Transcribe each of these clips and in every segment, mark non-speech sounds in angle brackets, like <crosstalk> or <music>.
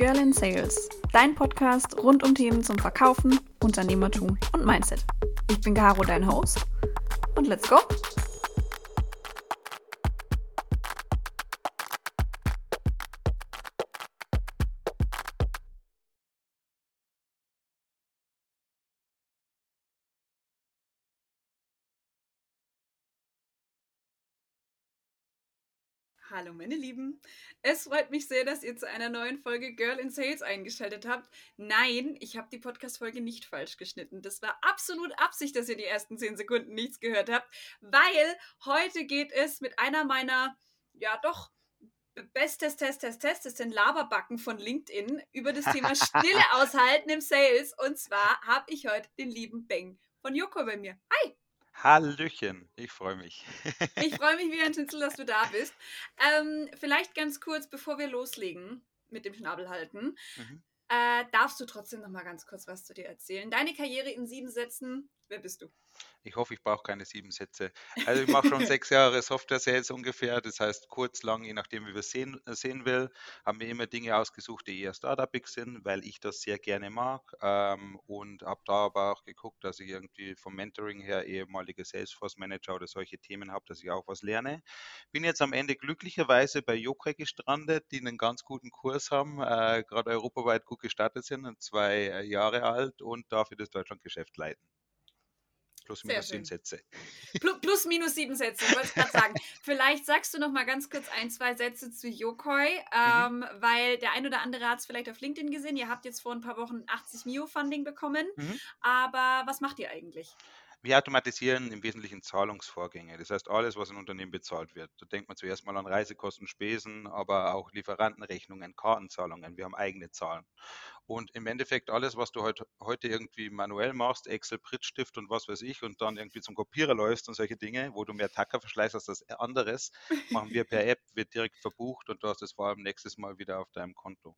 Girl in Sales, dein Podcast rund um Themen zum Verkaufen, Unternehmertum und Mindset. Ich bin Caro, dein Host. Und let's go! Hallo meine Lieben, es freut mich sehr, dass ihr zu einer neuen Folge Girl in Sales eingeschaltet habt. Nein, ich habe die Podcast-Folge nicht falsch geschnitten. Das war absolut Absicht, dass ihr die ersten 10 Sekunden nichts gehört habt, weil heute geht es mit einer meiner, ja doch, bestes Test, Test, Test, das sind Laberbacken von LinkedIn über das Thema Stille <laughs> aushalten im Sales. Und zwar habe ich heute den lieben Beng von Joko bei mir. Hi! Hallöchen, ich freue mich. Ich freue mich wie ein <laughs> Schnitzel, dass du da bist. Ähm, vielleicht ganz kurz, bevor wir loslegen mit dem Schnabelhalten, mhm. äh, darfst du trotzdem noch mal ganz kurz was zu dir erzählen. Deine Karriere in sieben Sätzen, wer bist du? Ich hoffe, ich brauche keine sieben Sätze. Also ich mache schon sechs Jahre Software-Sales ungefähr. Das heißt, kurz, lang, je nachdem, wie wir es sehen, äh, sehen will, haben wir immer Dinge ausgesucht, die eher Startupig sind, weil ich das sehr gerne mag. Ähm, und habe da aber auch geguckt, dass ich irgendwie vom Mentoring her ehemaliger Salesforce-Manager oder solche Themen habe, dass ich auch was lerne. Bin jetzt am Ende glücklicherweise bei Yokai gestrandet, die einen ganz guten Kurs haben, äh, gerade europaweit gut gestartet sind, zwei äh, Jahre alt und dafür das Deutschlandgeschäft leiten. Plus minus sieben Sätze. Plus, plus, minus sieben Sätze, wollte ich gerade sagen. <laughs> vielleicht sagst du noch mal ganz kurz ein, zwei Sätze zu Yokoi, ähm, mhm. weil der ein oder andere hat es vielleicht auf LinkedIn gesehen. Ihr habt jetzt vor ein paar Wochen 80 Mio-Funding bekommen. Mhm. Aber was macht ihr eigentlich? Wir automatisieren im Wesentlichen Zahlungsvorgänge. Das heißt, alles, was ein Unternehmen bezahlt wird. Da denkt man zuerst mal an Reisekosten, Spesen, aber auch Lieferantenrechnungen, Kartenzahlungen. Wir haben eigene Zahlen. Und im Endeffekt alles, was du heute, heute irgendwie manuell machst, Excel, Prittstift und was weiß ich, und dann irgendwie zum Kopierer läufst und solche Dinge, wo du mehr Tacker verschleißt als das anderes, machen wir per <laughs> App, wird direkt verbucht und du hast es vor allem nächstes Mal wieder auf deinem Konto.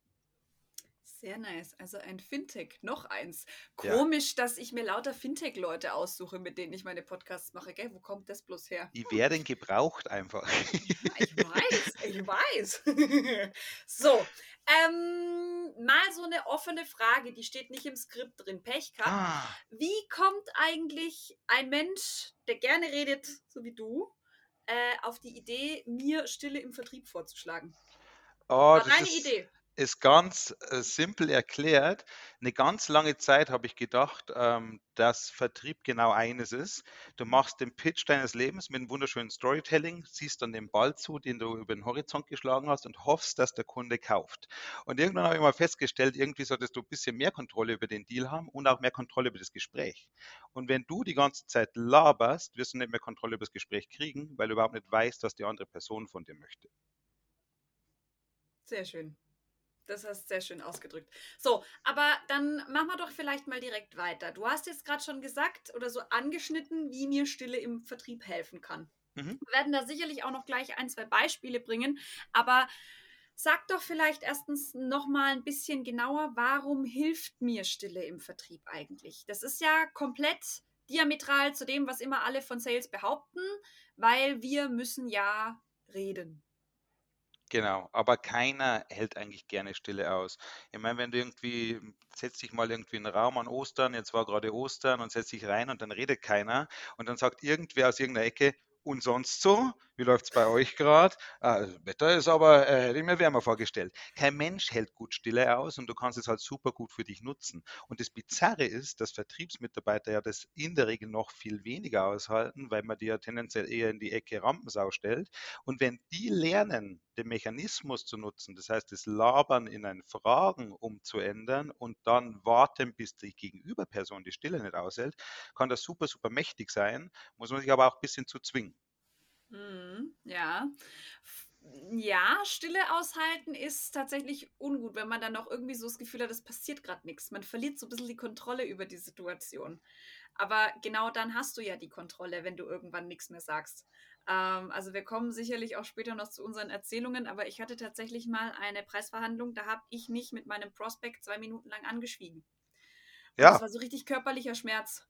Sehr nice. Also ein Fintech, noch eins. Komisch, ja. dass ich mir lauter Fintech-Leute aussuche, mit denen ich meine Podcasts mache. Gell? Wo kommt das bloß her? Die werden gebraucht einfach. Ich <laughs> weiß, ich weiß. <laughs> so, ähm, mal so eine offene Frage, die steht nicht im Skript drin. Pech gehabt. Ah. Wie kommt eigentlich ein Mensch, der gerne redet, so wie du, äh, auf die Idee, mir Stille im Vertrieb vorzuschlagen? Oh, War deine Idee ist ganz äh, simpel erklärt. Eine ganz lange Zeit habe ich gedacht, ähm, dass Vertrieb genau eines ist. Du machst den Pitch deines Lebens mit einem wunderschönen Storytelling, siehst dann den Ball zu, den du über den Horizont geschlagen hast und hoffst, dass der Kunde kauft. Und irgendwann habe ich mal festgestellt, irgendwie solltest du ein bisschen mehr Kontrolle über den Deal haben und auch mehr Kontrolle über das Gespräch. Und wenn du die ganze Zeit laberst, wirst du nicht mehr Kontrolle über das Gespräch kriegen, weil du überhaupt nicht weißt, was die andere Person von dir möchte. Sehr schön. Das hast du sehr schön ausgedrückt. So, aber dann machen wir doch vielleicht mal direkt weiter. Du hast jetzt gerade schon gesagt oder so angeschnitten, wie mir Stille im Vertrieb helfen kann. Mhm. Wir werden da sicherlich auch noch gleich ein, zwei Beispiele bringen, aber sag doch vielleicht erstens noch mal ein bisschen genauer, warum hilft mir Stille im Vertrieb eigentlich? Das ist ja komplett diametral zu dem, was immer alle von Sales behaupten, weil wir müssen ja reden. Genau, aber keiner hält eigentlich gerne Stille aus. Ich meine, wenn du irgendwie, setzt dich mal irgendwie in einen Raum an Ostern, jetzt war gerade Ostern und setzt dich rein und dann redet keiner und dann sagt irgendwer aus irgendeiner Ecke, und sonst so? Wie läuft es bei euch gerade? Ah, das Wetter ist aber, äh, hätte ich mir wärmer vorgestellt. Kein Mensch hält gut Stille aus und du kannst es halt super gut für dich nutzen. Und das Bizarre ist, dass Vertriebsmitarbeiter ja das in der Regel noch viel weniger aushalten, weil man die ja tendenziell eher in die Ecke Rampensau stellt. Und wenn die lernen, den Mechanismus zu nutzen, das heißt, das Labern in ein Fragen umzuändern und dann warten, bis die Gegenüberperson die Stille nicht aushält, kann das super, super mächtig sein, muss man sich aber auch ein bisschen zu zwingen. Mhm, ja. Ja, Stille aushalten ist tatsächlich ungut, wenn man dann noch irgendwie so das Gefühl hat, es passiert gerade nichts. Man verliert so ein bisschen die Kontrolle über die Situation. Aber genau dann hast du ja die Kontrolle, wenn du irgendwann nichts mehr sagst. Ähm, also wir kommen sicherlich auch später noch zu unseren Erzählungen, aber ich hatte tatsächlich mal eine Preisverhandlung, da habe ich mich mit meinem Prospect zwei Minuten lang angeschwiegen. Ja. das war so richtig körperlicher Schmerz.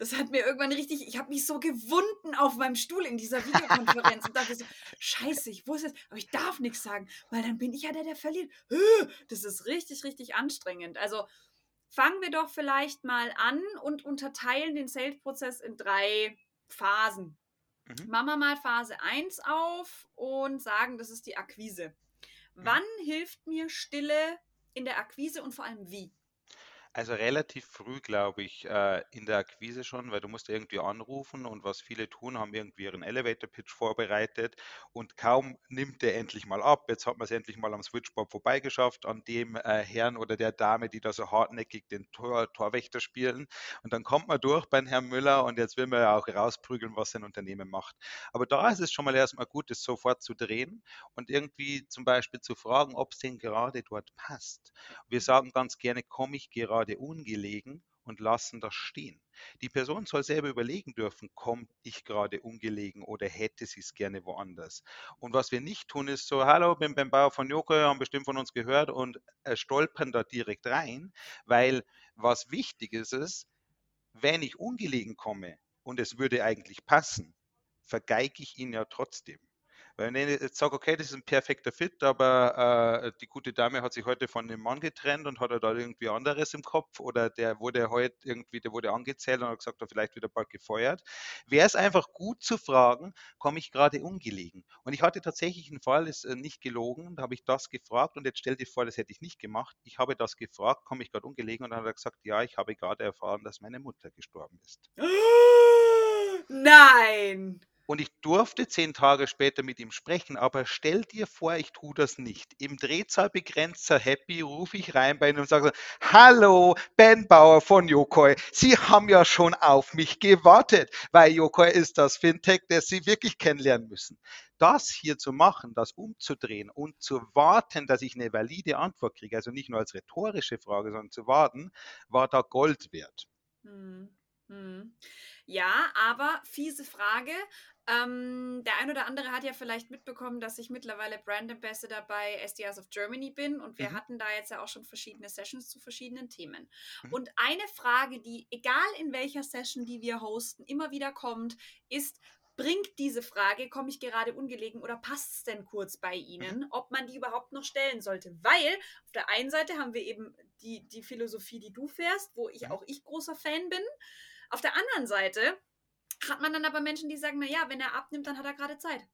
Das hat mir irgendwann richtig, ich habe mich so gewunden auf meinem Stuhl in dieser Videokonferenz und dachte so, scheiße, ich wusste es, aber ich darf nichts sagen, weil dann bin ich ja der, der verliert. Das ist richtig, richtig anstrengend. Also fangen wir doch vielleicht mal an und unterteilen den Sales-Prozess in drei Phasen. Mhm. Machen wir mal Phase 1 auf und sagen, das ist die Akquise. Mhm. Wann hilft mir Stille in der Akquise und vor allem wie? Also relativ früh, glaube ich, äh, in der Akquise schon, weil du musst irgendwie anrufen und was viele tun, haben irgendwie ihren Elevator-Pitch vorbereitet und kaum nimmt der endlich mal ab. Jetzt hat man es endlich mal am Switchboard vorbeigeschafft, an dem äh, Herrn oder der Dame, die da so hartnäckig den Tor, Torwächter spielen. Und dann kommt man durch beim Herrn Müller und jetzt will man ja auch rausprügeln, was sein Unternehmen macht. Aber da ist es schon mal erstmal gut, das sofort zu drehen und irgendwie zum Beispiel zu fragen, ob es denn gerade dort passt. Wir sagen ganz gerne, komme ich gerade gerade ungelegen und lassen das stehen. Die Person soll selber überlegen dürfen, komme ich gerade ungelegen oder hätte sie es gerne woanders. Und was wir nicht tun, ist so, hallo, bin beim Bauer von Joko, haben bestimmt von uns gehört und äh, stolpern da direkt rein, weil was wichtig ist, ist, wenn ich ungelegen komme und es würde eigentlich passen, vergeige ich ihn ja trotzdem. Wenn ich jetzt sage, okay, das ist ein perfekter Fit, aber äh, die gute Dame hat sich heute von dem Mann getrennt und hat da irgendwie anderes im Kopf oder der wurde heute irgendwie, der wurde angezählt und hat gesagt, er vielleicht wieder bald gefeuert, wäre es einfach gut zu fragen, komme ich gerade ungelegen? Und ich hatte tatsächlich einen Fall, ist äh, nicht gelogen, da habe ich das gefragt und jetzt stell dir vor, das hätte ich nicht gemacht. Ich habe das gefragt, komme ich gerade ungelegen und dann hat er gesagt, ja, ich habe gerade erfahren, dass meine Mutter gestorben ist. <gasps> Nein! Und ich durfte zehn Tage später mit ihm sprechen, aber stell dir vor, ich tue das nicht. Im Drehzahlbegrenzer Happy rufe ich rein bei ihm und sage, hallo, Ben Bauer von Yokoi. Sie haben ja schon auf mich gewartet, weil Yokoi ist das Fintech, das Sie wirklich kennenlernen müssen. Das hier zu machen, das umzudrehen und zu warten, dass ich eine valide Antwort kriege, also nicht nur als rhetorische Frage, sondern zu warten, war da Gold wert. Hm. Hm. Ja, aber fiese Frage. Ähm, der ein oder andere hat ja vielleicht mitbekommen, dass ich mittlerweile Brand Ambassador bei SDRs of Germany bin und wir mhm. hatten da jetzt ja auch schon verschiedene Sessions zu verschiedenen Themen. Mhm. Und eine Frage, die egal in welcher Session, die wir hosten, immer wieder kommt, ist, bringt diese Frage, komme ich gerade ungelegen oder passt es denn kurz bei Ihnen, mhm. ob man die überhaupt noch stellen sollte? Weil auf der einen Seite haben wir eben die, die Philosophie, die du fährst, wo ich mhm. auch ich großer Fan bin. Auf der anderen Seite hat man dann aber Menschen, die sagen, naja, wenn er abnimmt, dann hat er gerade Zeit.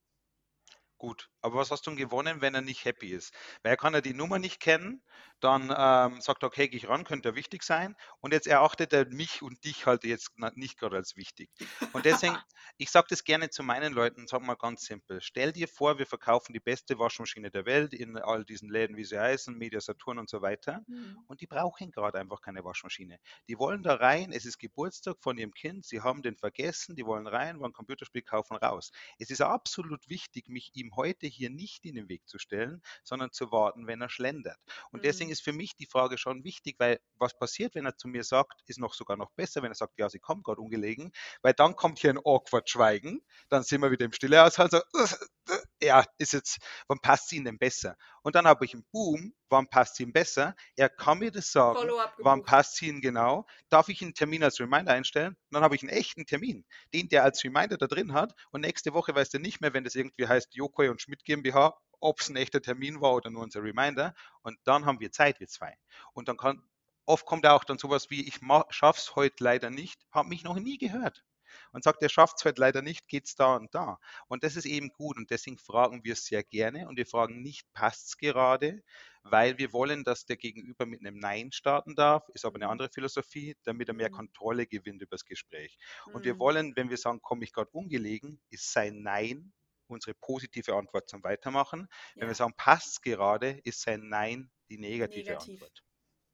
Gut, aber was hast du denn gewonnen, wenn er nicht happy ist? Weil er kann ja die Nummer nicht kennen, dann ähm, sagt er, okay, gehe ich ran, könnte ja wichtig sein. Und jetzt erachtet er mich und dich halt jetzt nicht gerade als wichtig. Und deswegen, <laughs> ich sage das gerne zu meinen Leuten, sag mal ganz simpel. Stell dir vor, wir verkaufen die beste Waschmaschine der Welt in all diesen Läden, wie sie heißen, Media Saturn und so weiter. Mhm. Und die brauchen gerade einfach keine Waschmaschine. Die wollen da rein, es ist Geburtstag von ihrem Kind, sie haben den vergessen, die wollen rein, wollen Computerspiel kaufen, raus. Es ist absolut wichtig, mich ihm heute hier nicht in den Weg zu stellen, sondern zu warten, wenn er schlendert. Und mhm. deswegen ist für mich die Frage schon wichtig, weil was passiert, wenn er zu mir sagt, ist noch sogar noch besser, wenn er sagt, ja, sie kommt gerade ungelegen, weil dann kommt hier ein awkward Schweigen, dann sind wir wieder im Stille Haushalt, so, <laughs> ja, ist jetzt, wann passt sie ihm denn besser? Und dann habe ich einen Boom, wann passt sie ihm besser? Er kann mir das sagen, wann passt sie ihm genau? Darf ich einen Termin als Reminder einstellen? Und dann habe ich einen echten Termin, den der als Reminder da drin hat und nächste Woche weiß er nicht mehr, wenn das irgendwie heißt Jokoi und Schmidt GmbH, ob es ein echter Termin war oder nur unser Reminder. Und dann haben wir Zeit, wir zwei. Und dann kann, oft kommt auch dann sowas wie, ich schaffe es heute leider nicht, habe mich noch nie gehört. Und sagt, er schafft es heute leider nicht, geht es da und da. Und das ist eben gut und deswegen fragen wir es sehr gerne und wir fragen nicht, passt es gerade, weil wir wollen, dass der Gegenüber mit einem Nein starten darf, ist aber eine andere Philosophie, damit er mehr mhm. Kontrolle gewinnt über das Gespräch. Und wir mhm. wollen, wenn wir sagen, komme ich gerade ungelegen, ist sein Nein unsere positive Antwort zum Weitermachen. Ja. Wenn wir sagen, passt gerade, ist sein Nein die negative Negativ. Antwort.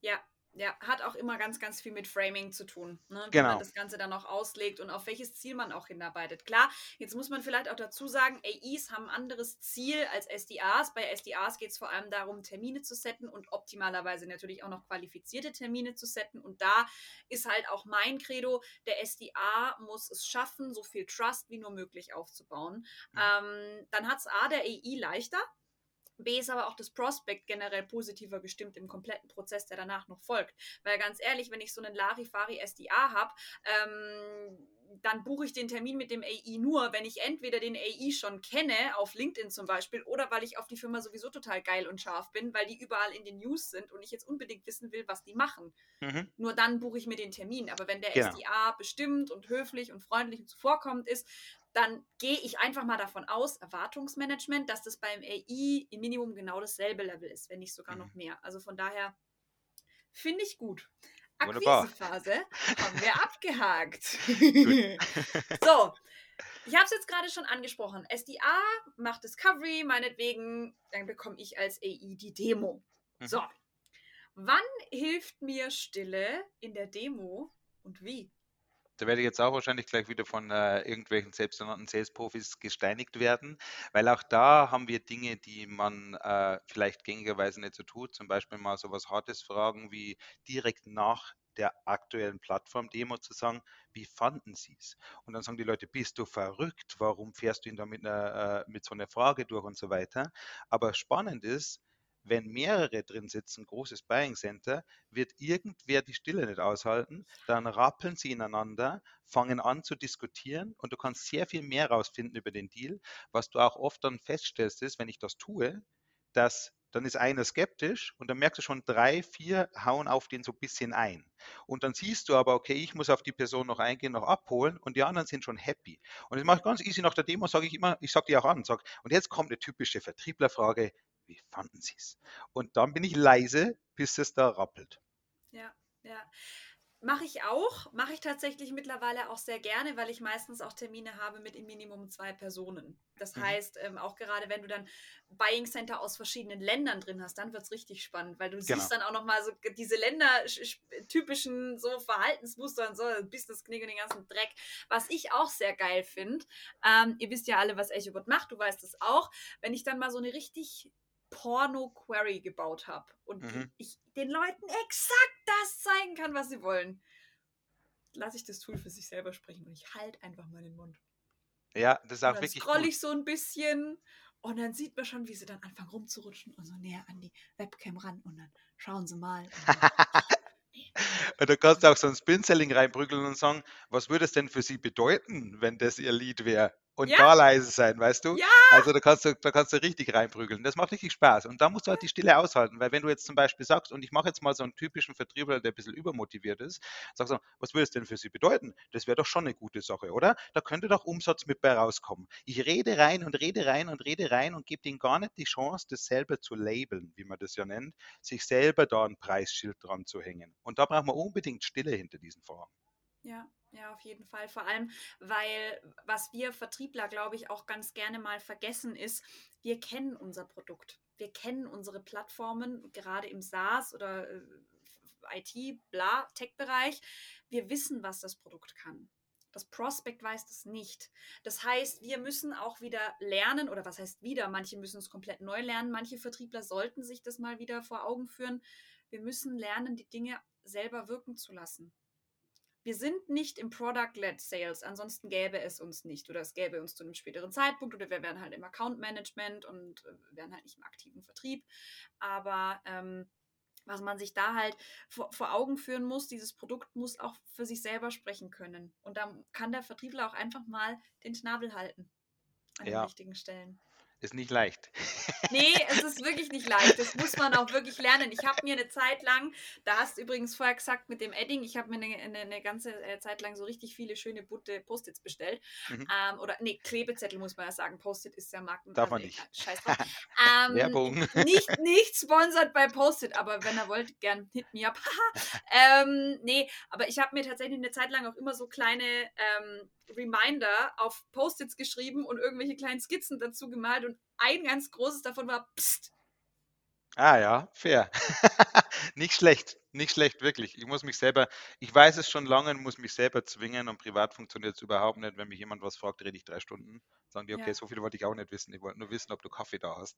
Ja, ja, hat auch immer ganz, ganz viel mit Framing zu tun. Ne? Wie genau. man das Ganze dann auch auslegt und auf welches Ziel man auch hinarbeitet. Klar, jetzt muss man vielleicht auch dazu sagen, AIs haben ein anderes Ziel als SDAs. Bei SDAs geht es vor allem darum, Termine zu setzen und optimalerweise natürlich auch noch qualifizierte Termine zu setzen. Und da ist halt auch mein Credo, der SDA muss es schaffen, so viel Trust wie nur möglich aufzubauen. Mhm. Ähm, dann hat es A, der AI leichter, B ist aber auch das Prospect generell positiver gestimmt im kompletten Prozess, der danach noch folgt. Weil ganz ehrlich, wenn ich so einen Larifari SDA habe, ähm, dann buche ich den Termin mit dem AI nur, wenn ich entweder den AI schon kenne, auf LinkedIn zum Beispiel, oder weil ich auf die Firma sowieso total geil und scharf bin, weil die überall in den News sind und ich jetzt unbedingt wissen will, was die machen. Mhm. Nur dann buche ich mir den Termin. Aber wenn der genau. SDA bestimmt und höflich und freundlich und zuvorkommend ist, dann gehe ich einfach mal davon aus, Erwartungsmanagement, dass das beim AI im Minimum genau dasselbe Level ist, wenn nicht sogar mhm. noch mehr. Also von daher finde ich gut. Akquisephase haben wir <laughs> abgehakt. <laughs> <laughs> so, ich habe es jetzt gerade schon angesprochen. SDA macht Discovery, meinetwegen, dann bekomme ich als AI die Demo. Mhm. So, wann hilft mir Stille in der Demo und wie? Da werde ich jetzt auch wahrscheinlich gleich wieder von äh, irgendwelchen selbsternannten Sales-Profis gesteinigt werden, weil auch da haben wir Dinge, die man äh, vielleicht gängigerweise nicht so tut. Zum Beispiel mal so was Hartes fragen, wie direkt nach der aktuellen Plattform-Demo zu sagen, wie fanden Sie es? Und dann sagen die Leute, bist du verrückt? Warum fährst du ihn da mit, einer, äh, mit so einer Frage durch und so weiter? Aber spannend ist, wenn mehrere drin sitzen, großes Buying Center, wird irgendwer die Stille nicht aushalten, dann rappeln sie ineinander, fangen an zu diskutieren und du kannst sehr viel mehr rausfinden über den Deal. Was du auch oft dann feststellst, ist, wenn ich das tue, dass dann ist einer skeptisch und dann merkst du schon, drei, vier hauen auf den so ein bisschen ein. Und dann siehst du aber, okay, ich muss auf die Person noch eingehen, noch abholen und die anderen sind schon happy. Und das mache ich ganz easy nach der Demo, sage ich immer, ich sage die auch an, sag, und jetzt kommt eine typische Vertrieblerfrage, wie fanden Sie es? Und dann bin ich leise, bis es da rappelt. Ja, ja. Mache ich auch, mache ich tatsächlich mittlerweile auch sehr gerne, weil ich meistens auch Termine habe mit im Minimum zwei Personen. Das mhm. heißt, ähm, auch gerade wenn du dann Buying Center aus verschiedenen Ländern drin hast, dann wird es richtig spannend, weil du genau. siehst dann auch nochmal so diese ländertypischen so Verhaltensmuster und so, Business-Knick und den ganzen Dreck, was ich auch sehr geil finde. Ähm, ihr wisst ja alle, was EchoBot macht, du weißt es auch. Wenn ich dann mal so eine richtig Porno-Query gebaut habe und mhm. ich den Leuten exakt das zeigen kann, was sie wollen, lasse ich das Tool für sich selber sprechen und ich halte einfach mal den Mund. Ja, das ist auch dann wirklich. Scroll ich so ein bisschen und dann sieht man schon, wie sie dann anfangen rumzurutschen und so näher an die Webcam ran und dann schauen sie mal. Und <laughs> <laughs> da kannst du auch so ein Spin-Selling reinprügeln und sagen, was würde es denn für sie bedeuten, wenn das ihr Lied wäre? Und ja. da leise sein, weißt du? Ja. Also da kannst du, da kannst du richtig reinprügeln. Das macht richtig Spaß. Und da musst du halt die Stille aushalten, weil wenn du jetzt zum Beispiel sagst, und ich mache jetzt mal so einen typischen Vertriebler, der ein bisschen übermotiviert ist, sagst du, was würde es denn für sie bedeuten? Das wäre doch schon eine gute Sache, oder? Da könnte doch Umsatz mit bei rauskommen. Ich rede rein und rede rein und rede rein und gebe denen gar nicht die Chance, das selber zu labeln, wie man das ja nennt, sich selber da ein Preisschild dran zu hängen. Und da braucht man unbedingt Stille hinter diesen Fragen. Ja, ja, auf jeden Fall. Vor allem, weil was wir Vertriebler, glaube ich, auch ganz gerne mal vergessen ist, wir kennen unser Produkt. Wir kennen unsere Plattformen, gerade im SaaS oder äh, IT, bla, Tech-Bereich. Wir wissen, was das Produkt kann. Das Prospect weiß das nicht. Das heißt, wir müssen auch wieder lernen, oder was heißt wieder? Manche müssen es komplett neu lernen. Manche Vertriebler sollten sich das mal wieder vor Augen führen. Wir müssen lernen, die Dinge selber wirken zu lassen wir sind nicht im Product-led Sales, ansonsten gäbe es uns nicht oder es gäbe uns zu einem späteren Zeitpunkt oder wir wären halt im Account Management und äh, wären halt nicht im aktiven Vertrieb. Aber ähm, was man sich da halt vor, vor, Augen führen muss, dieses Produkt muss auch für sich selber sprechen können. Und da kann der Vertriebler auch einfach mal den Schnabel halten an ja. den richtigen Stellen ist nicht leicht. <laughs> Nee, es ist wirklich nicht leicht. Das muss man auch wirklich lernen. Ich habe mir eine Zeit lang, da hast du übrigens vorher gesagt mit dem Edding, ich habe mir eine, eine, eine, ganze äh, Zeit lang so richtig viele schöne bunte Post-its bestellt. Mhm. Ähm, oder nee, Klebezettel muss man ja sagen. Post-it ist ja Marken. Darf man nicht. Scheiß drauf. <laughs> Ähm, Werbung. Nicht, nicht sponsert bei Post-it, aber wenn er wollt, gern hit me up. <laughs> ähm, nee, aber ich habe mir tatsächlich eine Zeit lang auch immer so kleine ähm, Reminder auf Post-its geschrieben und irgendwelche kleinen Skizzen dazu gemalt und ein ganz großes davon war Psst. Ah ja, fair. <laughs> nicht schlecht, nicht schlecht, wirklich. Ich muss mich selber, ich weiß es schon lange, muss mich selber zwingen und privat funktioniert es überhaupt nicht. Wenn mich jemand was fragt, rede ich drei Stunden. Sagen die, okay, ja. so viel wollte ich auch nicht wissen. Ich wollte nur wissen, ob du Kaffee da hast.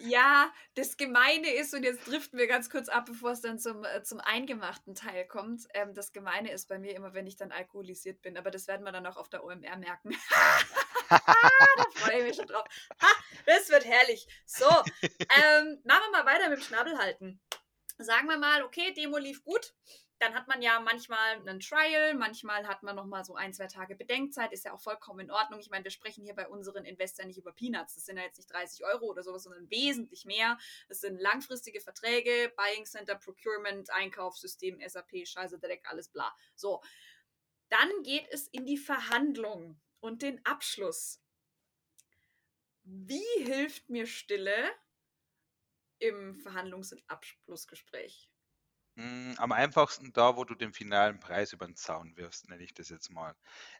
ja, das Gemeine ist, und jetzt driften wir ganz kurz ab, bevor es dann zum, äh, zum eingemachten Teil kommt. Ähm, das Gemeine ist bei mir immer, wenn ich dann alkoholisiert bin. Aber das werden wir dann auch auf der OMR merken. <laughs> da freue ich mich schon drauf. Ha, das wird herrlich. So, ähm, machen wir mal weiter mit dem Schnabel halten. Sagen wir mal, okay, Demo lief gut dann hat man ja manchmal einen Trial, manchmal hat man nochmal so ein, zwei Tage Bedenkzeit, ist ja auch vollkommen in Ordnung. Ich meine, wir sprechen hier bei unseren Investoren nicht über Peanuts. Das sind ja jetzt nicht 30 Euro oder sowas, sondern wesentlich mehr. Das sind langfristige Verträge, Buying Center, Procurement, Einkaufssystem, SAP, Scheiße, direkt alles bla. So. Dann geht es in die Verhandlung und den Abschluss. Wie hilft mir Stille im Verhandlungs- und Abschlussgespräch? Hm, am einfachsten da, wo du den finalen Preis über den Zaun wirfst, nenne ich das jetzt mal.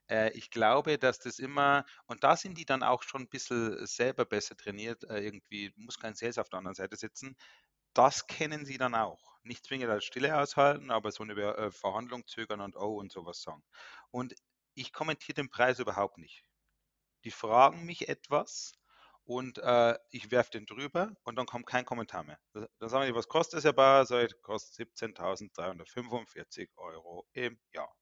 Äh, ich glaube, dass das immer, und da sind die dann auch schon ein bisschen selber besser trainiert, äh, irgendwie muss kein Sales auf der anderen Seite sitzen. Das kennen sie dann auch. Nicht zwingend als Stille aushalten, aber so eine äh, Verhandlung zögern und oh und sowas sagen. Und ich kommentiere den Preis überhaupt nicht. Die fragen mich etwas und äh, ich werfe den drüber und dann kommt kein Kommentar mehr. Dann sagen die, was kostet es, Herr Bar? Seit kostet 17.345 Euro im Jahr.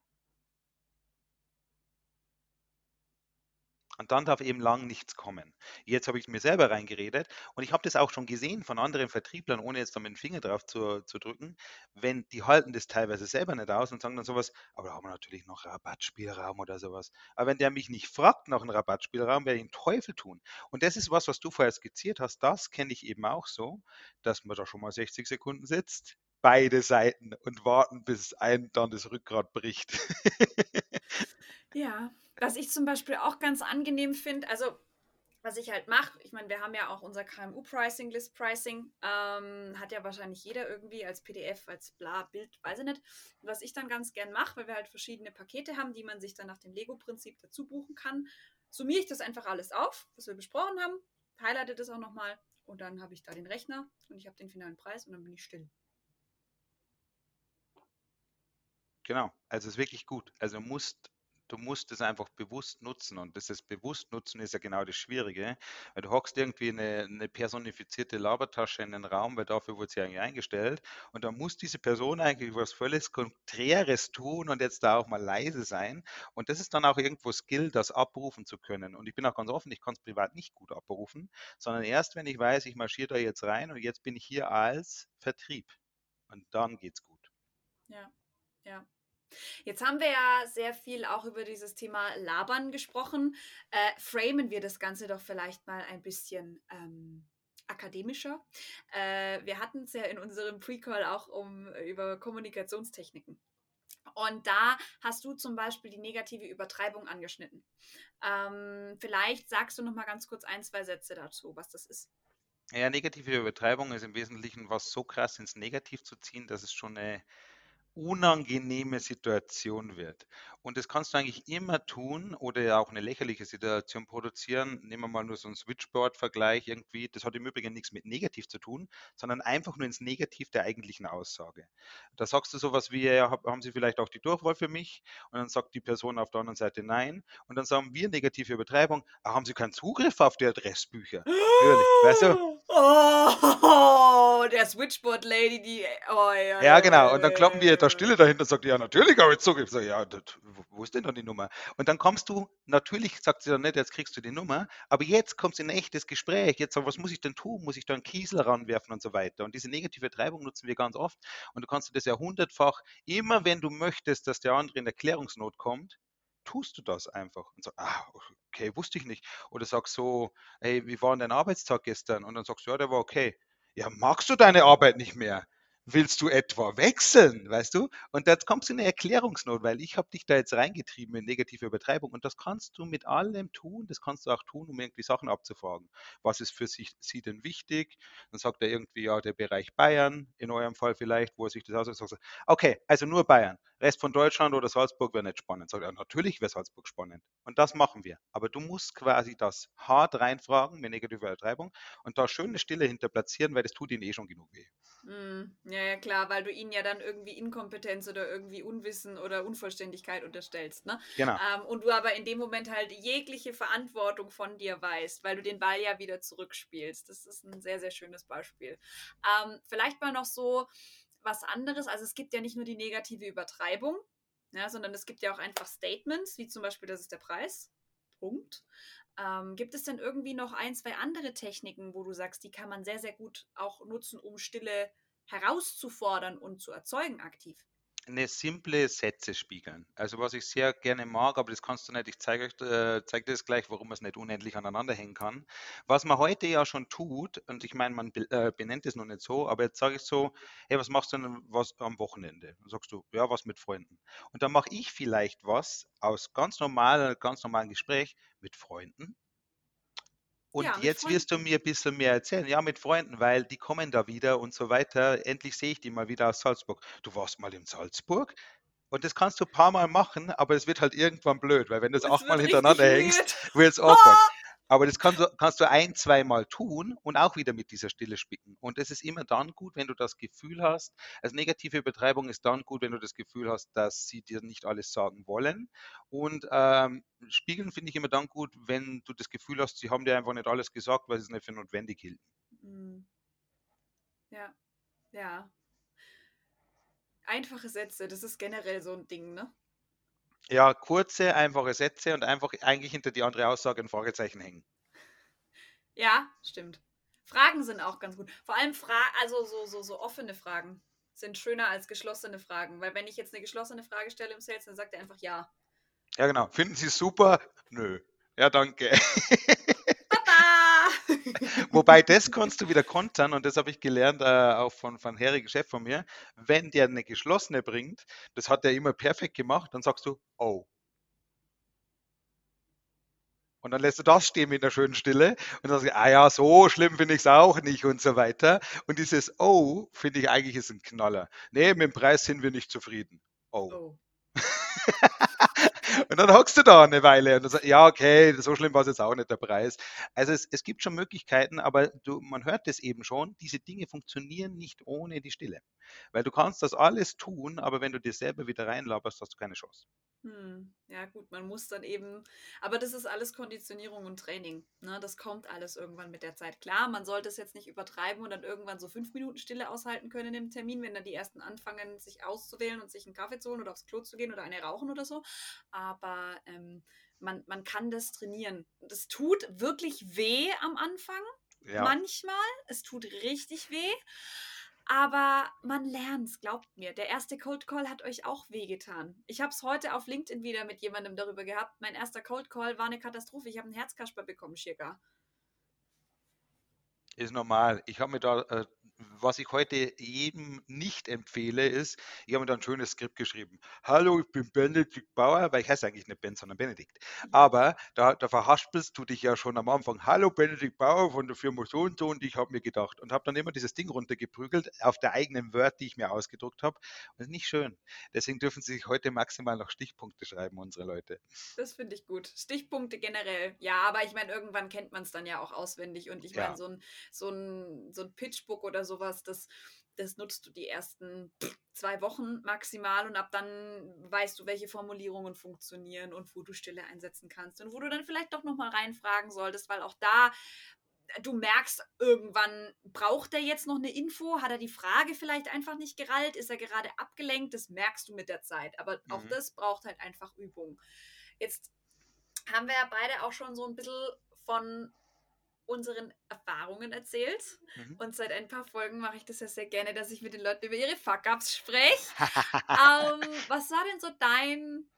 Und dann darf eben lang nichts kommen. Jetzt habe ich mir selber reingeredet und ich habe das auch schon gesehen von anderen Vertrieblern, ohne jetzt da mit dem Finger drauf zu, zu drücken. Wenn die halten das teilweise selber nicht aus und sagen dann sowas, aber da haben wir natürlich noch Rabattspielraum oder sowas. Aber wenn der mich nicht fragt nach einem Rabattspielraum, werde ich den Teufel tun. Und das ist was, was du vorher skizziert hast. Das kenne ich eben auch so, dass man da schon mal 60 Sekunden sitzt, beide Seiten und warten, bis ein dann das Rückgrat bricht. ja, was ich zum Beispiel auch ganz angenehm finde, also was ich halt mache, ich meine, wir haben ja auch unser KMU-Pricing, List-Pricing, ähm, hat ja wahrscheinlich jeder irgendwie als PDF, als bla, Bild, weiß ich nicht. was ich dann ganz gern mache, weil wir halt verschiedene Pakete haben, die man sich dann nach dem Lego-Prinzip dazu buchen kann, summiere ich das einfach alles auf, was wir besprochen haben, highlighte das auch nochmal und dann habe ich da den Rechner und ich habe den finalen Preis und dann bin ich still. Genau, also ist wirklich gut. Also musst du musst es einfach bewusst nutzen. Und das ist bewusst nutzen ist ja genau das Schwierige, weil du hockst irgendwie eine, eine personifizierte Labertasche in den Raum, weil dafür wurde sie eigentlich eingestellt. Und dann muss diese Person eigentlich was völlig Konträres tun und jetzt da auch mal leise sein. Und das ist dann auch irgendwo Skill, das abrufen zu können. Und ich bin auch ganz offen, ich kann es privat nicht gut abrufen, sondern erst, wenn ich weiß, ich marschiere da jetzt rein und jetzt bin ich hier als Vertrieb. Und dann geht's gut. Ja, ja. Jetzt haben wir ja sehr viel auch über dieses Thema Labern gesprochen. Äh, framen wir das Ganze doch vielleicht mal ein bisschen ähm, akademischer. Äh, wir hatten es ja in unserem Pre-Call auch um über Kommunikationstechniken. Und da hast du zum Beispiel die negative Übertreibung angeschnitten. Ähm, vielleicht sagst du noch mal ganz kurz ein, zwei Sätze dazu, was das ist. Ja, negative Übertreibung ist im Wesentlichen was so krass ins Negativ zu ziehen, dass es schon eine unangenehme Situation wird. Und das kannst du eigentlich immer tun oder ja auch eine lächerliche Situation produzieren. Nehmen wir mal nur so einen Switchboard-Vergleich irgendwie. Das hat im Übrigen nichts mit negativ zu tun, sondern einfach nur ins Negativ der eigentlichen Aussage. Da sagst du sowas wie, ja, haben Sie vielleicht auch die Durchwahl für mich? Und dann sagt die Person auf der anderen Seite nein. Und dann sagen wir negative Übertreibung, ah, haben Sie keinen Zugriff auf die Adressbücher? Natürlich, weißt du? Oh, der Switchboard Lady, die. Oh, ja, ja, genau. Und dann kloppen wir da Stille dahinter und sagt, ja, natürlich habe ich Zugriff. Sag, ja, das, wo ist denn dann die Nummer? Und dann kommst du, natürlich sagt sie dann nicht, jetzt kriegst du die Nummer, aber jetzt kommst du in ein echtes Gespräch. Jetzt, was muss ich denn tun? Muss ich da einen Kiesel ranwerfen und so weiter? Und diese negative Treibung nutzen wir ganz oft. Und du kannst das ja hundertfach, immer wenn du möchtest, dass der andere in Erklärungsnot kommt, tust du das einfach und sagst, ah, okay, wusste ich nicht. Oder sagst so, hey, wie war denn dein Arbeitstag gestern? Und dann sagst du, ja, der war okay. Ja, magst du deine Arbeit nicht mehr? Willst du etwa wechseln, weißt du? Und jetzt kommst du in eine Erklärungsnot, weil ich habe dich da jetzt reingetrieben in negative Übertreibung und das kannst du mit allem tun, das kannst du auch tun, um irgendwie Sachen abzufragen. Was ist für sich, sie denn wichtig? Dann sagt er irgendwie, ja, der Bereich Bayern, in eurem Fall vielleicht, wo er sich das aussagt. Okay, also nur Bayern. Rest von Deutschland oder Salzburg wäre nicht spannend. Sagt er, natürlich wäre Salzburg spannend. Und das machen wir. Aber du musst quasi das hart reinfragen mit negativer Übertreibung und da schöne Stille hinter platzieren, weil das tut ihnen eh schon genug weh. Mm, ja, ja, klar, weil du ihnen ja dann irgendwie Inkompetenz oder irgendwie Unwissen oder Unvollständigkeit unterstellst, ne? Genau. Ähm, und du aber in dem Moment halt jegliche Verantwortung von dir weißt, weil du den Ball ja wieder zurückspielst. Das ist ein sehr, sehr schönes Beispiel. Ähm, vielleicht mal noch so was anderes. Also es gibt ja nicht nur die negative Übertreibung, ja, sondern es gibt ja auch einfach Statements, wie zum Beispiel, das ist der Preis. Punkt. Ähm, gibt es denn irgendwie noch ein, zwei andere Techniken, wo du sagst, die kann man sehr, sehr gut auch nutzen, um Stille herauszufordern und zu erzeugen aktiv? eine simple Sätze spiegeln. Also was ich sehr gerne mag, aber das kannst du nicht, ich zeige euch äh, zeig dir das gleich, warum man es nicht unendlich aneinander hängen kann. Was man heute ja schon tut, und ich meine, man äh, benennt es noch nicht so, aber jetzt sage ich so, hey, was machst du denn was am Wochenende? Dann sagst du, ja, was mit Freunden. Und dann mache ich vielleicht was aus ganz normal, ganz normalen Gespräch mit Freunden, und Ja, jetzt wirst du mir ein bisschen mehr erzählen. Ja, mit Freunden, weil die kommen da wieder und so weiter. Endlich sehe ich die mal wieder aus Salzburg. Du warst mal in Salzburg? Und das kannst du ein paar Mal machen, aber es wird halt irgendwann blöd, weil wenn du das Es achtmal hintereinander hängst, wird es <laughs> awkward. Aber das kannst du, kannst du ein, zweimal tun und auch wieder mit dieser Stille spicken. Und es ist immer dann gut, wenn du das Gefühl hast, also negative Übertreibung ist dann gut, wenn du das Gefühl hast, dass sie dir nicht alles sagen wollen. Und ähm, spiegeln finde ich immer dann gut, wenn du das Gefühl hast, sie haben dir einfach nicht alles gesagt, weil sie es nicht für notwendig hielten. Mhm. Ja, ja. Einfache Sätze, das ist generell so ein Ding, ne? Ja, kurze, einfache Sätze und einfach eigentlich hinter die andere Aussage ein Fragezeichen hängen. Ja, stimmt. Fragen sind auch ganz gut. Vor allem Fra also so, so, so offene Fragen sind schöner als geschlossene Fragen. Weil wenn ich jetzt eine geschlossene Frage stelle im Sales, dann sagt er einfach ja. Ja, genau. Finden Sie es super? Nö. Ja, danke. <laughs> <laughs> Wobei, das kannst du wieder kontern und das habe ich gelernt, äh, auch von, von Herrigen Chef von mir. Wenn der eine geschlossene bringt, das hat er immer perfekt gemacht, dann sagst du, oh. Und dann lässt du das stehen mit einer schönen Stille und dann sagst du, ah ja, so schlimm finde ich es auch nicht und so weiter. Und dieses Oh, finde ich eigentlich ist ein Knaller. Nee, mit dem Preis sind wir nicht zufrieden. Oh. Oh. <laughs> Und dann hockst du da eine Weile und dann sagst, ja, okay, so schlimm war es jetzt auch nicht der Preis. Also es, es gibt schon Möglichkeiten, aber du, man hört es eben schon, diese Dinge funktionieren nicht ohne die Stille. Weil du kannst das alles tun, aber wenn du dir selber wieder reinlaberst, hast du keine Chance. Hm. Ja, gut, man muss dann eben, aber das ist alles Konditionierung und Training. Ne? Das kommt alles irgendwann mit der Zeit. Klar, man sollte es jetzt nicht übertreiben und dann irgendwann so fünf Minuten Stille aushalten können im Termin, wenn dann die ersten anfangen, sich auszuwählen und sich einen Kaffee zu holen oder aufs Klo zu gehen oder eine rauchen oder so. Aber ähm, man, man kann das trainieren. Das tut wirklich weh am Anfang. Ja. Manchmal. Es tut richtig weh. Aber man lernt es, glaubt mir. Der erste Cold Call hat euch auch wehgetan. Ich habe es heute auf LinkedIn wieder mit jemandem darüber gehabt. Mein erster Cold Call war eine Katastrophe. Ich habe einen Herzkasper bekommen, Schirka. Ist normal. Ich habe mir da, äh, was ich heute jedem nicht empfehle, ist, ich habe mir da ein schönes Skript geschrieben. Hallo, ich bin Benedikt Bauer, weil ich heiße eigentlich nicht Ben, sondern Benedikt. Aber da, da verhaspelst du dich ja schon am Anfang. Hallo, Benedikt Bauer von der Firma so und so und ich habe mir gedacht und habe dann immer dieses Ding runtergeprügelt auf der eigenen Word, die ich mir ausgedruckt habe. Und das ist nicht schön. Deswegen dürfen sie sich heute maximal noch Stichpunkte schreiben, unsere Leute. Das finde ich gut. Stichpunkte generell. Ja, aber ich meine, irgendwann kennt man es dann ja auch auswendig. Und ich Ja. meine, so ein, so, ein, so ein Pitchbook oder sowas, das, das nutzt du die ersten zwei Wochen maximal und ab dann weißt du, welche Formulierungen funktionieren und wo du Stille einsetzen kannst und wo du dann vielleicht doch nochmal reinfragen solltest, weil auch da du merkst irgendwann, braucht er jetzt noch eine Info? Hat er die Frage vielleicht einfach nicht gerallt? Ist er gerade abgelenkt? Das merkst du mit der Zeit. Aber auch Mhm. das braucht halt einfach Übung. Jetzt haben wir ja beide auch schon so ein bisschen von unseren Erfahrungen erzählt. Mhm. Und seit ein paar Folgen mache ich das ja sehr gerne, dass ich mit den Leuten über ihre Fuck-Ups spreche. <laughs> ähm, was war denn so dein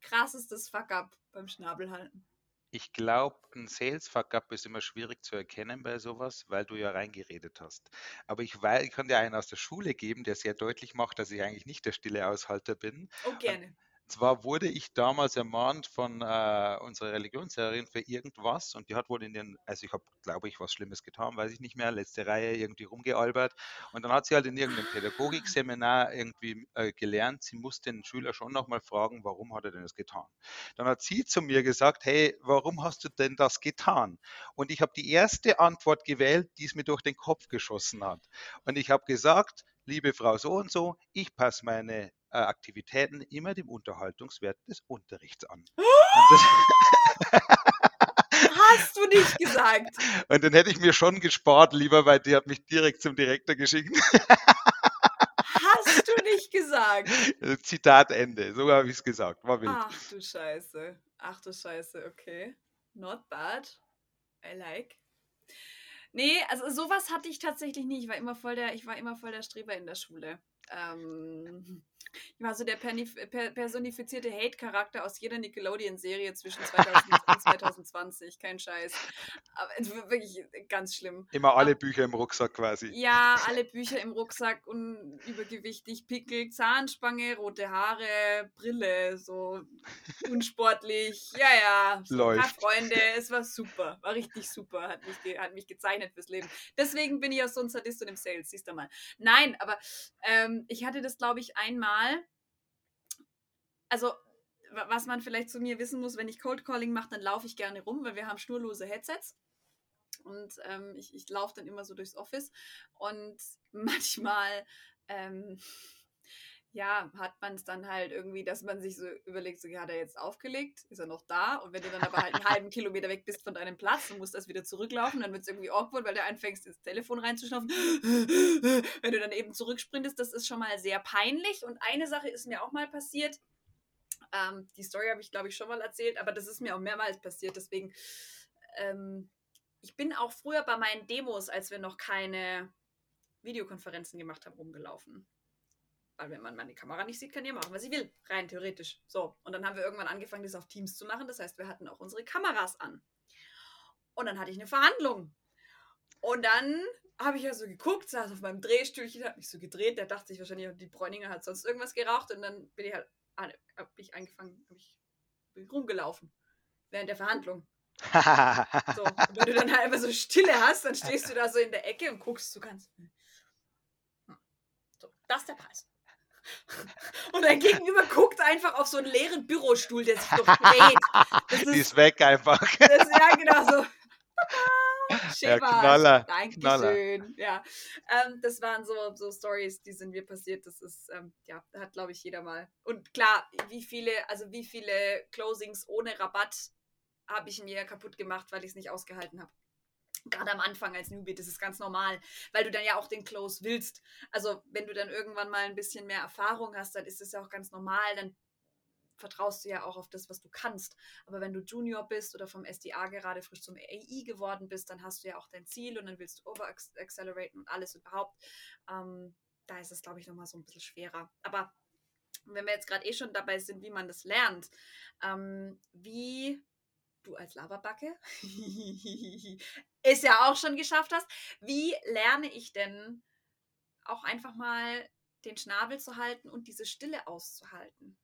krassestes Fuck-Up beim Schnabelhalten? Ich glaube, ein Sales Fuck-up ist immer schwierig zu erkennen bei sowas, weil du ja reingeredet hast. Aber ich, weiß, ich kann dir einen aus der Schule geben, der sehr deutlich macht, dass ich eigentlich nicht der stille Aushalter bin. Oh, gerne. Zwar wurde ich damals ermahnt von äh, unserer Religionslehrerin für irgendwas und die hat wohl in den, also ich habe, glaube ich, was Schlimmes getan, weiß ich nicht mehr, letzte Reihe irgendwie rumgealbert und dann hat sie halt in irgendeinem Pädagogikseminar irgendwie äh, gelernt, sie muss den Schüler schon nochmal fragen, warum hat er denn das getan. Dann hat sie zu mir gesagt, hey, warum hast du denn das getan? Und ich habe die erste Antwort gewählt, die es mir durch den Kopf geschossen hat. Und ich habe gesagt, liebe Frau so und so, ich passe meine äh, Aktivitäten immer dem Unterhaltungswert des Unterrichts an. <laughs> Hast du nicht gesagt? <laughs> und den hätte ich mir schon gespart, lieber, weil die hat mich direkt zum Direktor geschickt. Hast du nicht gesagt? <laughs> Zitat Ende. So habe ich es gesagt. War wild. Ach du Scheiße. Ach du Scheiße, okay. Not bad. I like. Nee, also sowas hatte ich tatsächlich nie. Ich war immer voll der, ich war immer voll der Streber in der Schule. Ähm, <laughs> ich war so der personifizierte Hate-Charakter aus jeder Nickelodeon-Serie zwischen 2000 und 2020. Kein Scheiß. Aber wirklich ganz schlimm. Immer alle Bücher im Rucksack quasi. Ja, alle Bücher im Rucksack und übergewichtig, Pickel, Zahnspange, rote Haare, Brille, so unsportlich. Ja, ja. Läuft. Ein paar Freunde. Es war super. War richtig super. Hat mich, hat mich gezeichnet fürs Leben. Deswegen bin ich auch so ein Sadist und im Sales, siehst du mal. Nein, aber ähm, ich hatte das, glaube ich, einmal. Also, was man vielleicht zu mir wissen muss, wenn ich Cold Calling mache, dann laufe ich gerne rum, weil wir haben schnurlose Headsets. Und ähm, ich, ich laufe dann immer so durchs Office. Und <laughs> manchmal ähm, ja, hat man es dann halt irgendwie, dass man sich so überlegt, so, hat er jetzt aufgelegt? Ist er noch da? Und wenn du dann aber halt einen halben Kilometer weg bist von deinem Platz und musst das wieder zurücklaufen, dann wird es irgendwie awkward, weil du anfängst, ins Telefon reinzuschnaufen. <laughs> wenn du dann eben zurücksprintest, das ist schon mal sehr peinlich. Und eine Sache ist mir auch mal passiert. Ähm, die Story habe ich, glaube ich, schon mal erzählt, aber das ist mir auch mehrmals passiert. Deswegen, ähm, ich bin auch früher bei meinen Demos, als wir noch keine Videokonferenzen gemacht haben, rumgelaufen. Weil wenn man meine Kamera nicht sieht, kann ich machen, was ich will. Rein theoretisch. So. Und dann haben wir irgendwann angefangen, das auf Teams zu machen. Das heißt, wir hatten auch unsere Kameras an. Und dann hatte ich eine Verhandlung. Und dann habe ich ja so geguckt, saß auf meinem Drehstühlchen, hat mich so gedreht. Der dachte sich wahrscheinlich, die Bräuninger hat sonst irgendwas geraucht. Und dann bin ich halt, habe ich angefangen, habe ich, rumgelaufen. Während der Verhandlung. <laughs> so, und wenn du dann halt einfach so Stille hast, dann stehst du da so in der Ecke und guckst so ganz. Hm. So, das ist der Preis. <laughs> Und dein Gegenüber guckt einfach auf so einen leeren Bürostuhl, der sich doch dreht. Das ist, Die ist weg einfach. <laughs> Das, ja, genau so. <laughs> ja, Knaller. Dankeschön. Knaller. Ja, ähm, das waren so, so Stories, die sind mir passiert. Das ist, ähm, ja, hat, glaube ich, jeder mal. Und klar, wie viele, also wie viele Closings ohne Rabatt habe ich mir kaputt gemacht, weil ich es nicht ausgehalten habe gerade am Anfang als Newbie, das ist ganz normal, weil du dann ja auch den Close willst. Also wenn du dann irgendwann mal ein bisschen mehr Erfahrung hast, dann ist es ja auch ganz normal, dann vertraust du ja auch auf das, was du kannst. Aber wenn du Junior bist oder vom SDA gerade frisch zum AI geworden bist, dann hast du ja auch dein Ziel und dann willst du over-acceleraten und alles überhaupt. Ähm, da ist es, glaube ich, nochmal so ein bisschen schwerer. Aber wenn wir jetzt gerade eh schon dabei sind, wie man das lernt, ähm, wie du als Laberbacke <laughs> es ja auch schon geschafft hast. Wie lerne ich denn auch einfach mal den Schnabel zu halten und diese Stille auszuhalten?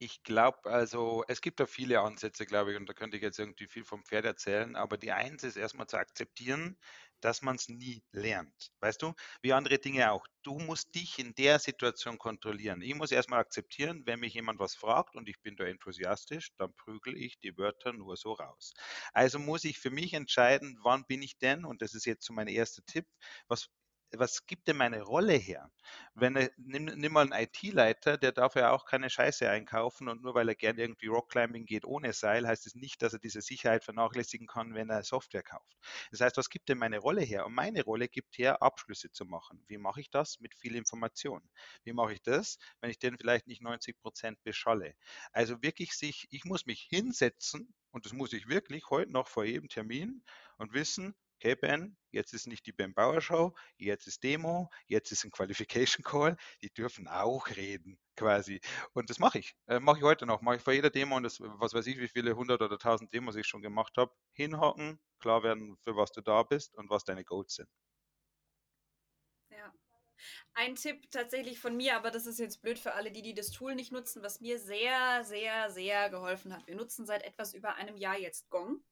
Ich glaube, also es gibt da viele Ansätze, glaube ich, und da könnte ich jetzt irgendwie viel vom Pferd erzählen, aber die eins ist erstmal zu akzeptieren, dass man es nie lernt. Weißt du, wie andere Dinge auch. Du musst dich in der Situation kontrollieren. Ich muss erstmal akzeptieren, wenn mich jemand was fragt und ich bin da enthusiastisch, dann prügel ich die Wörter nur so raus. Also muss ich für mich entscheiden, wann bin ich denn, und das ist jetzt so mein erster Tipp, was was gibt denn meine Rolle her? Wenn er, nimm, nimm mal einen IT-Leiter, der darf ja auch keine Scheiße einkaufen und nur weil er gerne irgendwie Rockclimbing geht ohne Seil, heißt es das nicht, dass er diese Sicherheit vernachlässigen kann, wenn er Software kauft. Das heißt, was gibt denn meine Rolle her? Und meine Rolle gibt her, Abschlüsse zu machen. Wie mache ich das? Mit viel Information. Wie mache ich das, wenn ich den vielleicht nicht 90 Prozent beschalle? Also wirklich sich, ich muss mich hinsetzen und das muss ich wirklich heute noch vor jedem Termin und wissen, okay Ben, jetzt ist nicht die Ben Bauer Show, jetzt ist Demo, jetzt ist ein <laughs> Qualification Call, die dürfen auch reden quasi. Und das mache ich, äh, mache ich heute noch, mache ich vor jeder Demo und das, was weiß ich, wie viele hundert oder tausend Demos ich schon gemacht habe, hinhocken, klar werden, für was du da bist und was deine Goals sind. Ja. Ein Tipp tatsächlich von mir, aber das ist jetzt blöd für alle, die, die das Tool nicht nutzen, was mir sehr, sehr, sehr geholfen hat. Wir nutzen seit etwas über einem Jahr jetzt Gong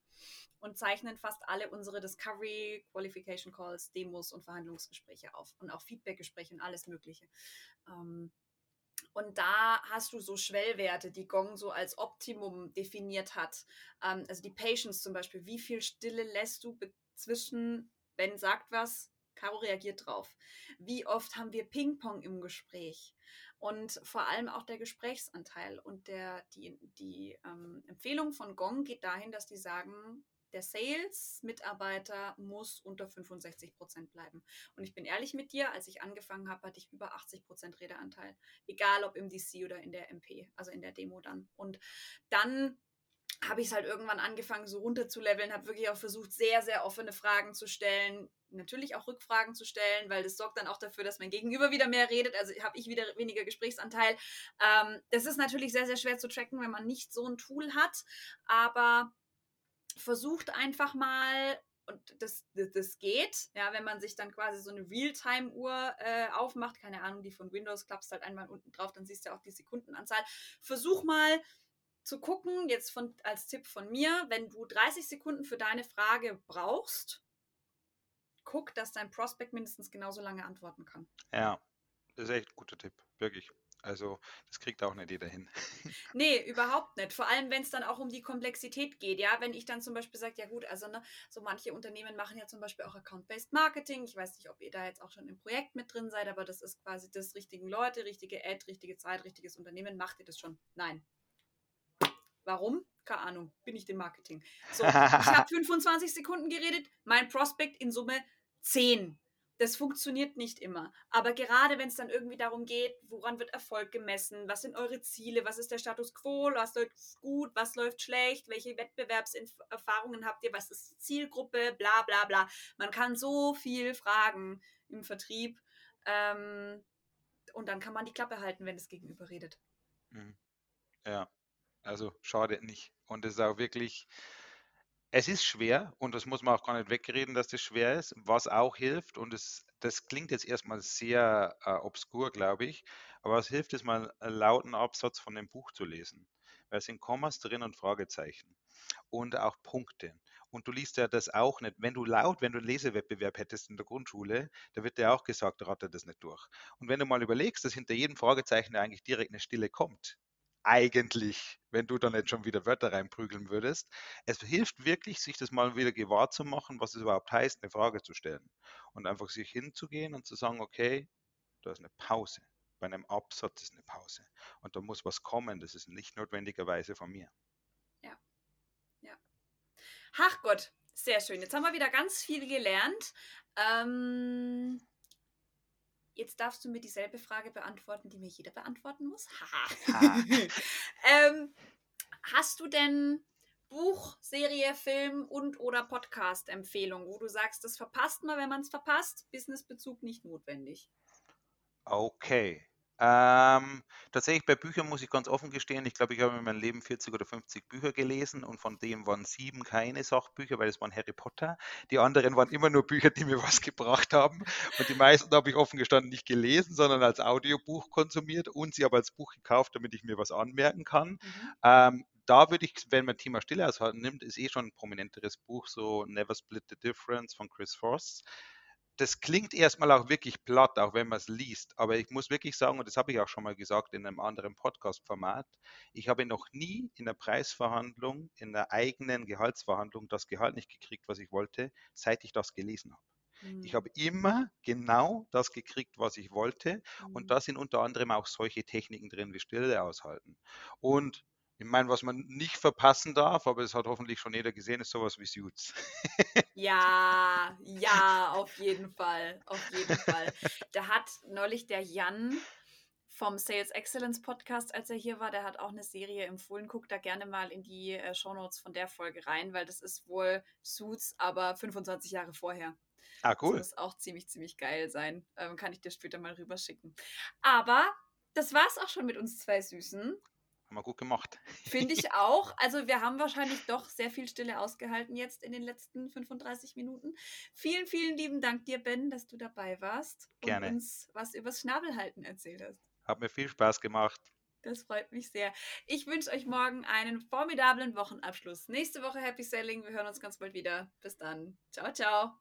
und zeichnen fast alle unsere Discovery, Qualification Calls, Demos und Verhandlungsgespräche auf und auch Feedbackgespräche und alles Mögliche. Ähm, und da hast du so Schwellwerte, die Gong so als Optimum definiert hat. Ähm, also die Patience zum Beispiel. Wie viel Stille lässt du zwischen, Ben sagt was, Caro reagiert drauf. Wie oft haben wir Ping-Pong im Gespräch? Und vor allem auch der Gesprächsanteil. Und der, die, die ähm, Empfehlung von Gong geht dahin, dass die sagen, der Sales-Mitarbeiter muss unter 65 Prozent bleiben. Und ich bin ehrlich mit dir, als ich angefangen habe, hatte ich über 80 Prozent Redeanteil. Egal ob im DC oder in der MP, also in der Demo dann. Und dann habe ich es halt irgendwann angefangen, so runter zu leveln, habe wirklich auch versucht, sehr, sehr offene Fragen zu stellen, natürlich auch Rückfragen zu stellen, weil das sorgt dann auch dafür, dass mein Gegenüber wieder mehr redet, also habe ich wieder weniger Gesprächsanteil. Ähm, das ist natürlich sehr, sehr schwer zu tracken, wenn man nicht so ein Tool hat, aber versucht einfach mal und das, das, das, geht, ja, wenn man sich dann quasi so eine Realtime-Uhr äh, aufmacht, keine Ahnung, die von Windows, klappst halt einmal unten drauf, dann siehst du auch die Sekundenanzahl. Versuch mal zu gucken, jetzt von, als Tipp von mir, wenn du 30 Sekunden für deine Frage brauchst, guck, dass dein Prospect mindestens genauso lange antworten kann. Ja, das ist echt ein guter Tipp, wirklich. Also, das kriegt auch nicht jeder hin. <laughs> Nee, überhaupt nicht. Vor allem, wenn es dann auch um die Komplexität geht. Ja, wenn ich dann zum Beispiel sage, ja gut, also ne, so manche Unternehmen machen ja zum Beispiel auch Account-Based Marketing. Ich weiß nicht, ob ihr da jetzt auch schon im Projekt mit drin seid, aber das ist quasi das richtigen Leute, richtige Ad, richtige Zeit, richtiges Unternehmen. Macht ihr das schon? Nein. Warum? Keine Ahnung. Bin ich dem Marketing. So, ich habe 25 <laughs> Sekunden geredet, mein Prospect in Summe 10. Das funktioniert nicht immer. Aber gerade wenn es dann irgendwie darum geht, woran wird Erfolg gemessen, was sind eure Ziele, was ist der Status quo, was läuft gut, was läuft schlecht, welche Wettbewerbserfahrungen habt ihr, was ist Zielgruppe, bla bla bla. Man kann so viel fragen im Vertrieb. Ähm, und dann kann man die Klappe halten, wenn das Gegenüber redet. Mhm. Ja, also schade nicht. Und es ist auch wirklich, es ist schwer und das muss man auch gar nicht wegreden, dass das schwer ist. Was auch hilft, und es, das klingt jetzt erstmal sehr äh, obskur, glaube ich, aber was hilft, ist mal einen lauten Absatz von dem Buch zu lesen. Weil es sind Kommas drin und Fragezeichen und auch Punkte. Und du liest ja das auch nicht. Wenn du laut, wenn du einen Lesewettbewerb hättest in der Grundschule, da wird dir auch gesagt, ratter das nicht durch. Und wenn du mal überlegst, dass hinter jedem Fragezeichen eigentlich direkt eine Stille kommt, eigentlich, wenn du da nicht schon wieder Wörter reinprügeln würdest. Es hilft wirklich, sich das mal wieder gewahr zu machen, was es überhaupt heißt, eine Frage zu stellen. Und einfach sich hinzugehen und zu sagen, okay, da ist eine Pause. Bei einem Absatz ist eine Pause. Und da muss was kommen. Das ist nicht notwendigerweise von mir. Ja. Ja. Ach Gott, sehr schön. Jetzt haben wir wieder ganz viel gelernt. Ähm, Jetzt darfst du mir dieselbe Frage beantworten, die mir jeder beantworten muss. <laughs> <laughs> ähm, hast du denn Buch, Serie, Film und oder Podcast-Empfehlung, wo du sagst, das verpasst man, wenn man es verpasst? Businessbezug nicht notwendig. Okay. Ähm, tatsächlich bei Büchern muss ich ganz offen gestehen, ich glaube, ich habe in meinem Leben 40 oder 50 Bücher gelesen und von denen waren sieben keine Sachbücher, weil es waren Harry Potter. Die anderen waren immer nur Bücher, die mir <laughs> was gebracht haben. Und die meisten habe ich offen gestanden nicht gelesen, sondern als Audiobuch konsumiert und sie aber als Buch gekauft, damit ich mir was anmerken kann. Mhm. Ähm, da würde ich, wenn man Thema Stille aushalten nimmt, ist eh schon ein prominenteres Buch, so Never Split the Difference von Chris Forst das klingt erstmal auch wirklich platt, auch wenn man es liest. Aber ich muss wirklich sagen, und das habe ich auch schon mal gesagt in einem anderen Podcast-Format, ich habe noch nie in der Preisverhandlung, in der eigenen Gehaltsverhandlung das Gehalt nicht gekriegt, was ich wollte, seit ich das gelesen habe. Mhm. Ich habe immer genau das gekriegt, was ich wollte. Mhm. Und da sind unter anderem auch solche Techniken drin wie Stille aushalten. Und ich meine, was man nicht verpassen darf, aber es hat hoffentlich schon jeder gesehen, ist sowas wie Suits. Ja, ja, auf jeden Fall. Auf jeden Fall. Da hat neulich der Jan vom Sales Excellence Podcast, als er hier war, der hat auch eine Serie empfohlen. Guckt da gerne mal in die äh, Shownotes von der Folge rein, weil das ist wohl Suits, aber 25 Jahre vorher. Ah, cool. Das muss auch ziemlich, ziemlich geil sein. Ähm, kann ich dir später mal rüberschicken. Aber das war's auch schon mit uns zwei Süßen. Haben wir gut gemacht. Finde ich <laughs> auch. Also wir haben wahrscheinlich doch sehr viel Stille ausgehalten jetzt in den letzten 35 Minuten. Vielen, vielen lieben Dank dir, Ben, dass du dabei warst Gerne. und uns was übers Schnabelhalten erzählt hast. Hat mir viel Spaß gemacht. Das freut mich sehr. Ich wünsche euch morgen einen formidablen Wochenabschluss. Nächste Woche Happy Selling. Wir hören uns ganz bald wieder. Bis dann. Ciao, ciao.